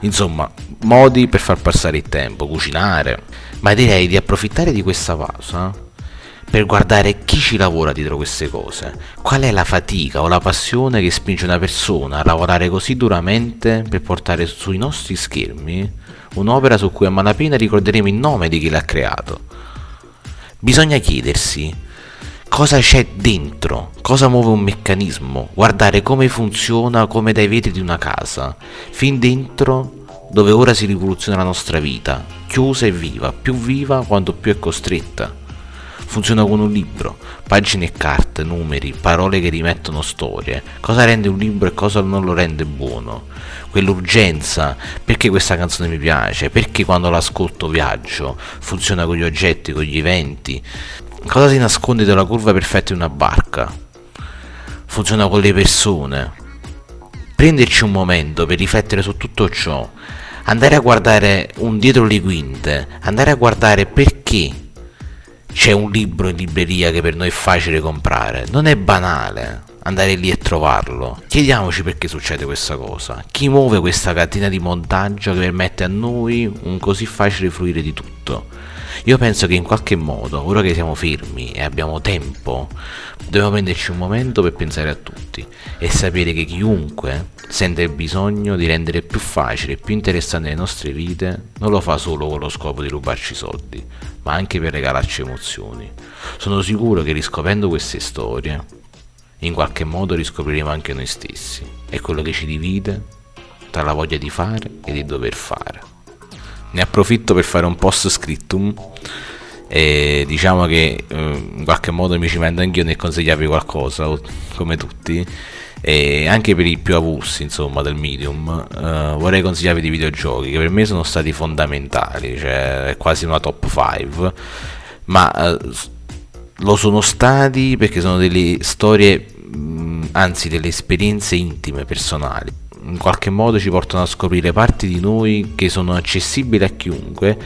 E: Insomma, modi per far passare il tempo, cucinare. Ma direi di approfittare di questa pausa per guardare chi ci lavora dietro queste cose. Qual è la fatica o la passione che spinge una persona a lavorare così duramente per portare sui nostri schermi un'opera su cui a malapena ricorderemo il nome di chi l'ha creato. Bisogna chiedersi cosa c'è dentro, cosa muove un meccanismo, guardare come funziona come dai vetri di una casa, fin dentro dove ora si rivoluziona la nostra vita, chiusa e viva, più viva quanto più è costretta funziona con un libro, pagine e carte, numeri, parole che rimettono storie. Cosa rende un libro e cosa non lo rende buono? Quell'urgenza, perché questa canzone mi piace, perché quando l'ascolto viaggio, funziona con gli oggetti, con gli eventi. Cosa si nasconde dalla curva perfetta di una barca? Funziona con le persone. Prenderci un momento per riflettere su tutto ciò, andare a guardare un dietro le quinte, andare a guardare perché c'è un libro in libreria che per noi è facile comprare. Non è banale andare lì e trovarlo. Chiediamoci perché succede questa cosa. Chi muove questa catena di montaggio che permette a noi un così facile fluire di tutto? Io penso che in qualche modo, ora che siamo fermi e abbiamo tempo, dobbiamo prenderci un momento per pensare a tutti e sapere che chiunque sente il bisogno di rendere più facile e più interessante le nostre vite non lo fa solo con lo scopo di rubarci soldi, ma anche per regalarci emozioni. Sono sicuro che riscoprendo queste storie, in qualche modo riscopriremo anche noi stessi e quello che ci divide tra la voglia di fare e di dover fare ne approfitto per fare un post scriptum e diciamo che eh, in qualche modo mi ci mando anch'io nel consigliarvi qualcosa come tutti e anche per i più avulsi insomma del medium eh, vorrei consigliarvi dei videogiochi che per me sono stati fondamentali cioè è quasi una top 5 ma eh, lo sono stati perché sono delle storie mh, anzi delle esperienze intime personali in qualche modo ci portano a scoprire parti di noi che sono accessibili a chiunque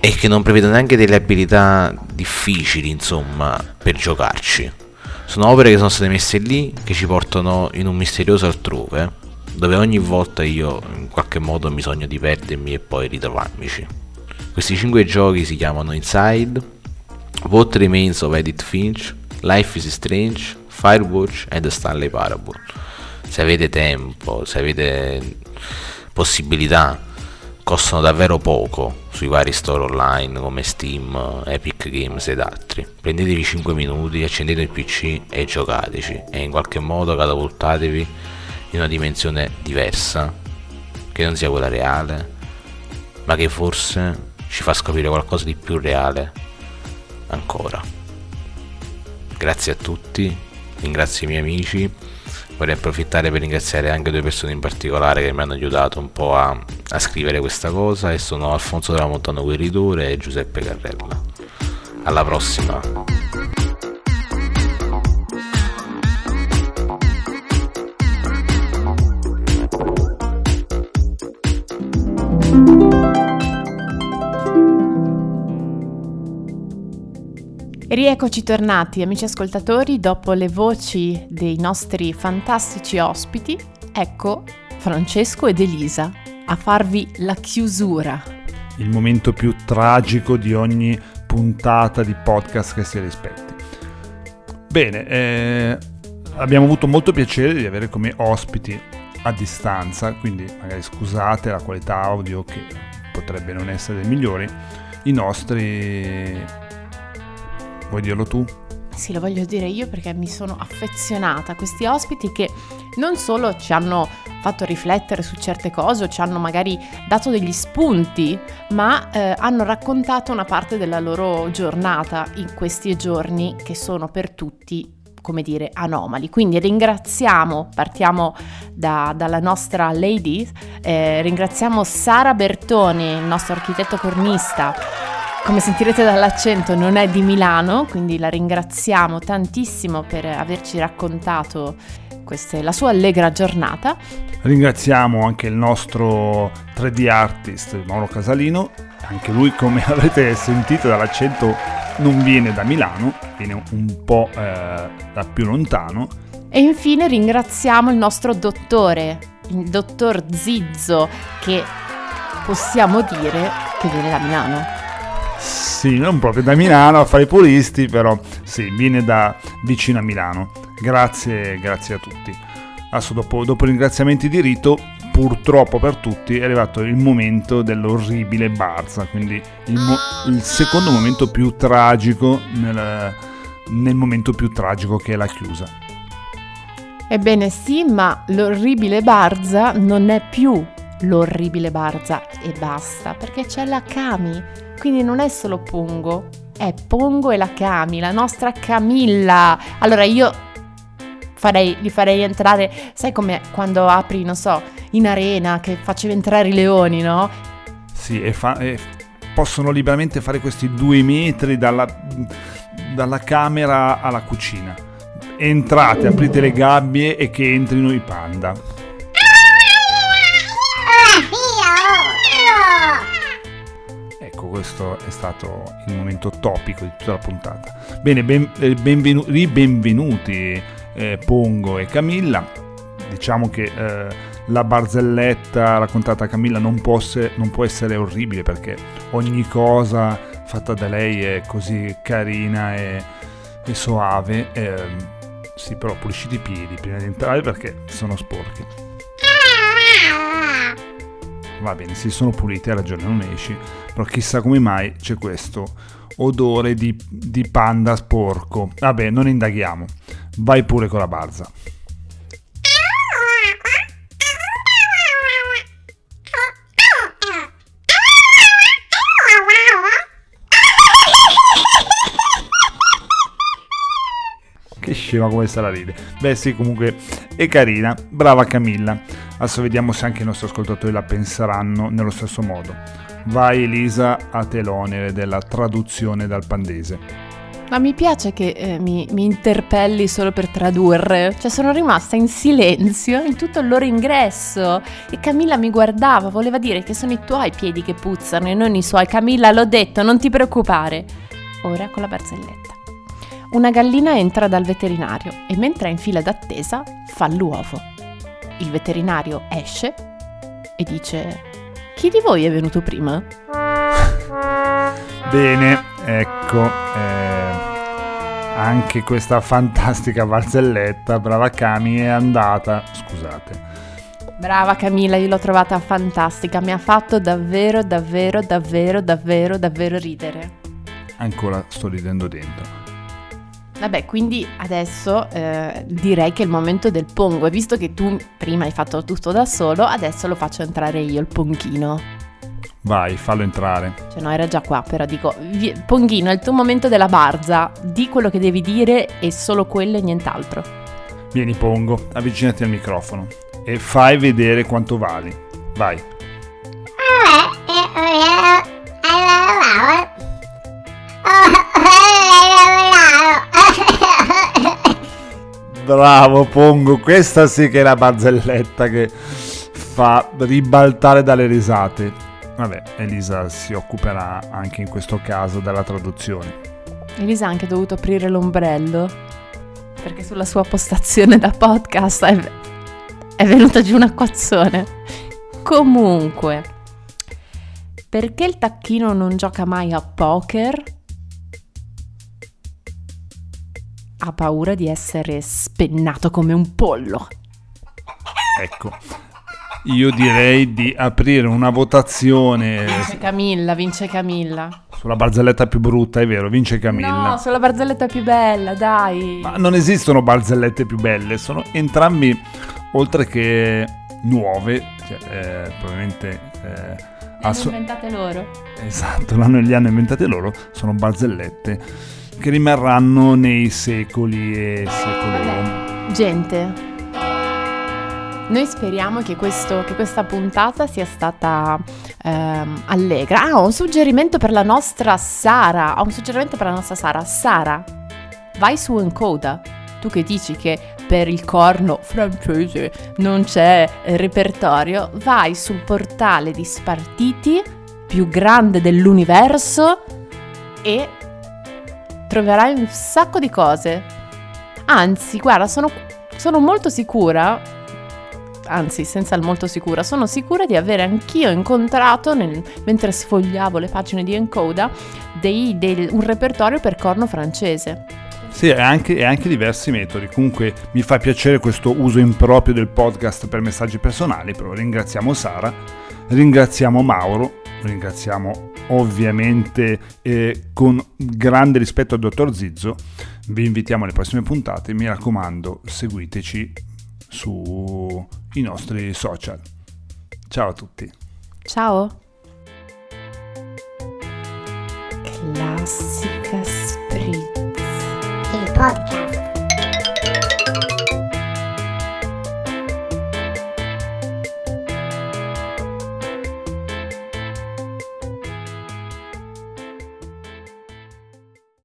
E: e che non prevedono neanche delle abilità difficili, insomma, per giocarci. Sono opere che sono state messe lì, che ci portano in un misterioso altrove, dove ogni volta io in qualche modo ho bisogno di perdermi e poi ritrovarmici. Questi cinque giochi si chiamano Inside, What Remains of Edith Finch, Life is Strange, Firewatch e The Stanley Parable se avete tempo, se avete possibilità, costano davvero poco sui vari store online come Steam, Epic Games ed altri. Prendetevi 5 minuti, accendete il PC e giocateci e in qualche modo catapultatevi in una dimensione diversa, che non sia quella reale, ma che forse ci fa scoprire qualcosa di più reale ancora. Grazie a tutti, ringrazio i miei amici vorrei approfittare per ringraziare anche due persone in particolare che mi hanno aiutato un po' a, a scrivere questa cosa e sono Alfonso della Montano Gueridore e Giuseppe Carrella. Alla prossima!
B: Rieccoci tornati, amici ascoltatori, dopo le voci dei nostri fantastici ospiti, ecco Francesco ed Elisa a farvi la chiusura.
C: Il momento più tragico di ogni puntata di podcast che si rispetti. Bene, eh, abbiamo avuto molto piacere di avere come ospiti a distanza, quindi magari scusate la qualità audio che potrebbe non essere dei migliori, i nostri Vuoi dirlo tu?
B: Sì, lo voglio dire io perché mi sono affezionata a questi ospiti che non solo ci hanno fatto riflettere su certe cose o ci hanno magari dato degli spunti, ma eh, hanno raccontato una parte della loro giornata in questi giorni che sono per tutti come dire, anomali. Quindi ringraziamo, partiamo da, dalla nostra lady, eh, ringraziamo Sara Bertoni, il nostro architetto cornista, come sentirete dall'accento non è di Milano, quindi la ringraziamo tantissimo per averci raccontato queste, la sua allegra giornata.
C: Ringraziamo anche il nostro 3D artist Mauro Casalino, anche lui come avrete sentito dall'accento non viene da Milano, viene un po' eh, da più lontano.
B: E infine ringraziamo il nostro dottore, il dottor Zizzo, che possiamo dire che viene da Milano.
C: Sì, non proprio da Milano a fare i puristi, però sì, viene da vicino a Milano. Grazie, grazie a tutti. Adesso dopo, dopo i ringraziamenti di rito, purtroppo per tutti è arrivato il momento dell'orribile Barza, quindi il, mo- il secondo momento più tragico nel, nel momento più tragico che è la chiusa.
B: Ebbene sì, ma l'orribile Barza non è più l'orribile Barza e basta, perché c'è la Kami quindi non è solo Pongo, è Pongo e la Cami, la nostra Camilla. Allora io farei, li farei entrare, sai come quando apri, non so, in arena che facevi entrare i leoni, no?
C: Sì, e, fa, e possono liberamente fare questi due metri dalla, dalla camera alla cucina. Entrate, aprite le gabbie e che entrino i panda. Questo è stato il momento topico di tutta la puntata. Bene, ben, eh, benvenu- ribenvenuti eh, Pongo e Camilla. Diciamo che eh, la barzelletta raccontata a Camilla non può, non può, essere orribile perché ogni cosa fatta da lei è così carina e, e soave. Ehm, sì, però pulisciti i piedi prima di entrare perché sono sporchi. Va bene, si sono puliti, hai ragione, non esci però chissà come mai c'è questo odore di, di panda sporco. Vabbè, non indaghiamo. Vai pure con la barza. Che scema come la ride. Beh sì, comunque è carina. Brava Camilla. Adesso vediamo se anche i nostri ascoltatori la penseranno nello stesso modo. Vai Elisa a te della traduzione dal pandese.
B: Ma mi piace che eh, mi, mi, interpelli solo per tradurre, cioè sono rimasta in silenzio in tutto il loro ingresso e Camilla mi guardava, voleva dire che sono i tuoi piedi che puzzano e non i suoi. Camilla, l'ho detto, non ti preoccupare. Ora con la barzelletta. Una gallina entra dal veterinario e mentre è in fila d'attesa fa l'uovo. Il veterinario esce e dice chi di voi è venuto prima?
C: Bene, ecco, eh, anche questa fantastica barzelletta, brava Cami, è andata. Scusate.
B: Brava Camilla, io l'ho trovata fantastica, mi ha fatto davvero, davvero, davvero, davvero, davvero ridere.
C: Ancora sto ridendo dentro.
B: Vabbè, quindi adesso eh, direi che è il momento del pongo e visto che tu prima hai fatto tutto da solo, adesso lo faccio entrare io il ponghino.
C: Vai, fallo entrare.
B: Cioè no, era già qua, però dico, vi- Ponghino, è il tuo momento della barza, di quello che devi dire e solo quello e nient'altro.
C: Vieni Pongo, avvicinati al microfono e fai vedere quanto vali. Vai. Bravo Pongo, questa sì che è la barzelletta che fa ribaltare dalle risate. Vabbè, Elisa si occuperà anche in questo caso della traduzione.
B: Elisa ha anche dovuto aprire l'ombrello perché sulla sua postazione da podcast è, è venuta giù un acquazzone. Comunque, perché il tacchino non gioca mai a poker? Ha paura di essere spennato come un pollo.
C: Ecco, io direi di aprire una votazione
B: Vince Camilla, vince Camilla.
C: sulla barzelletta più brutta, è vero, vince Camilla.
B: No, sulla barzelletta più bella, dai.
C: Ma non esistono barzellette più belle, sono entrambi, oltre che nuove, cioè, eh, probabilmente... Eh,
B: hanno inventate loro.
C: esatto, l'hanno, li hanno inventate loro, sono barzellette che rimarranno nei secoli e secoli.
B: Gente, noi speriamo che, questo- che questa puntata sia stata ehm, allegra. Ah, ho un suggerimento per la nostra Sara. Ho un suggerimento per la nostra Sara. Sara, vai su Encoda. Tu che dici che per il corno francese non c'è eh, repertorio, vai sul portale di Spartiti più grande dell'universo e troverai un sacco di cose. Anzi, guarda, sono, sono molto sicura, anzi, senza il molto sicura, sono sicura di avere anch'io incontrato, nel- mentre sfogliavo le pagine di Encoda, dei- del- un repertorio per corno francese.
C: Sì, e anche, anche diversi metodi. Comunque mi fa piacere questo uso improprio del podcast per messaggi personali, però ringraziamo Sara, ringraziamo Mauro, ringraziamo ovviamente eh, con grande rispetto al dottor Zizzo. Vi invitiamo alle prossime puntate, mi raccomando, seguiteci sui nostri social. Ciao a tutti.
B: Ciao! Classica Spritz.
F: il podcast